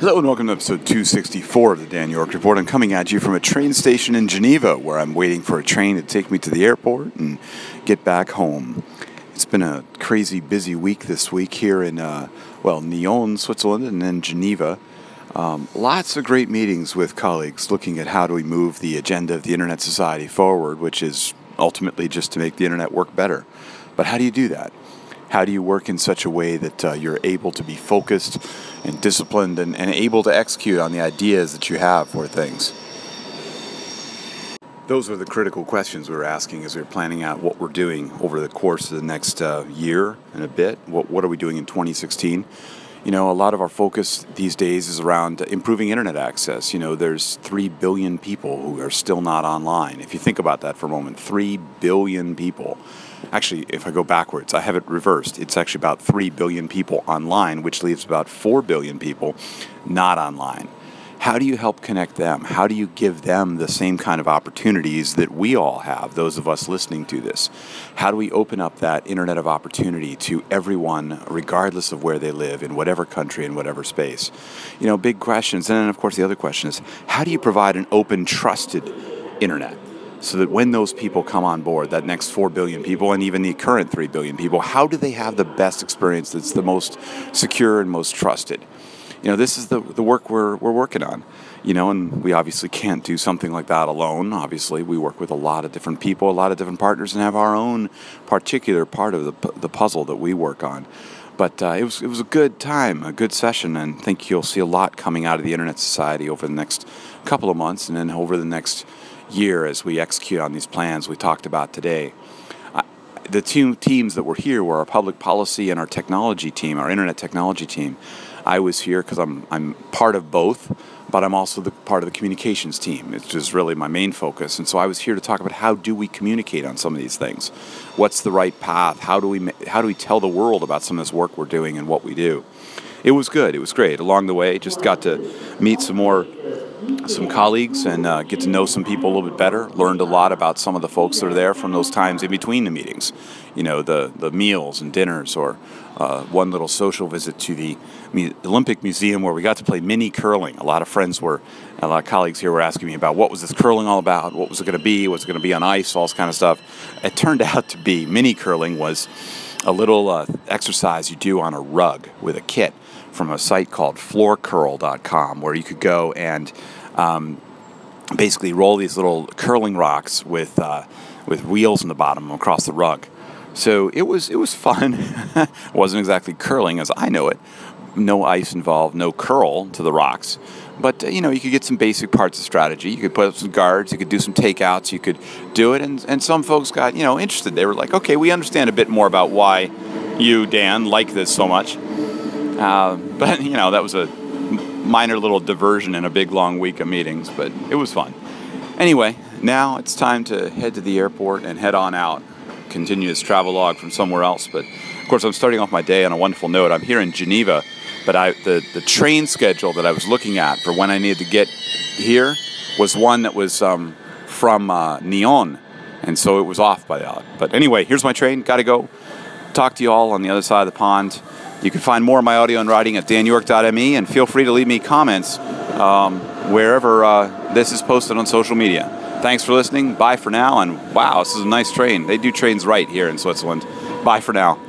Hello and welcome to episode 264 of the Dan York Report. I'm coming at you from a train station in Geneva where I'm waiting for a train to take me to the airport and get back home. It's been a crazy busy week this week here in, uh, well, Nyon, Switzerland, and then Geneva. Um, lots of great meetings with colleagues looking at how do we move the agenda of the Internet Society forward, which is ultimately just to make the Internet work better. But how do you do that? How do you work in such a way that uh, you're able to be focused and disciplined and, and able to execute on the ideas that you have for things? Those are the critical questions we were asking as we were planning out what we're doing over the course of the next uh, year and a bit. What, what are we doing in 2016? You know, a lot of our focus these days is around improving internet access. You know, there's 3 billion people who are still not online. If you think about that for a moment, 3 billion people actually, if I go backwards, I have it reversed. It's actually about 3 billion people online, which leaves about 4 billion people not online. How do you help connect them? How do you give them the same kind of opportunities that we all have, those of us listening to this? How do we open up that internet of opportunity to everyone, regardless of where they live, in whatever country, in whatever space? You know, big questions. And then, of course, the other question is how do you provide an open, trusted internet? so that when those people come on board, that next 4 billion people and even the current 3 billion people, how do they have the best experience that's the most secure and most trusted? You know, this is the, the work we're, we're working on. You know, and we obviously can't do something like that alone. Obviously, we work with a lot of different people, a lot of different partners, and have our own particular part of the, the puzzle that we work on. But uh, it was it was a good time, a good session, and I think you'll see a lot coming out of the Internet Society over the next couple of months, and then over the next year as we execute on these plans we talked about today. The two teams that were here were our public policy and our technology team, our internet technology team. I was here because I'm, I'm part of both, but I'm also the part of the communications team, which is really my main focus. And so I was here to talk about how do we communicate on some of these things? What's the right path? How do we, how do we tell the world about some of this work we're doing and what we do? It was good. It was great. Along the way, just got to meet some more some colleagues and uh, get to know some people a little bit better. Learned a lot about some of the folks that are there from those times in between the meetings. You know, the, the meals and dinners, or uh, one little social visit to the Olympic Museum where we got to play mini curling. A lot of friends were, a lot of colleagues here were asking me about what was this curling all about? What was it going to be? Was it going to be on ice? All this kind of stuff. It turned out to be mini curling was a little uh, exercise you do on a rug with a kit from a site called floorcurl.com where you could go and um, basically roll these little curling rocks with uh, with wheels in the bottom across the rug. So it was it was fun. wasn't exactly curling as I know it. No ice involved, no curl to the rocks. But you know, you could get some basic parts of strategy. You could put up some guards. You could do some takeouts. You could do it, and and some folks got you know interested. They were like, okay, we understand a bit more about why you, Dan, like this so much. Uh, but you know, that was a minor little diversion in a big long week of meetings, but it was fun. Anyway, now it's time to head to the airport and head on out. Continue this travel log from somewhere else, but of course, I'm starting off my day on a wonderful note. I'm here in Geneva, but I, the, the train schedule that I was looking at for when I needed to get here was one that was um, from uh, and so it was off by that. But anyway, here's my train. Got to go. Talk to you all on the other side of the pond. You can find more of my audio and writing at danyork.me, and feel free to leave me comments um, wherever uh, this is posted on social media. Thanks for listening. Bye for now. And wow, this is a nice train. They do trains right here in Switzerland. Bye for now.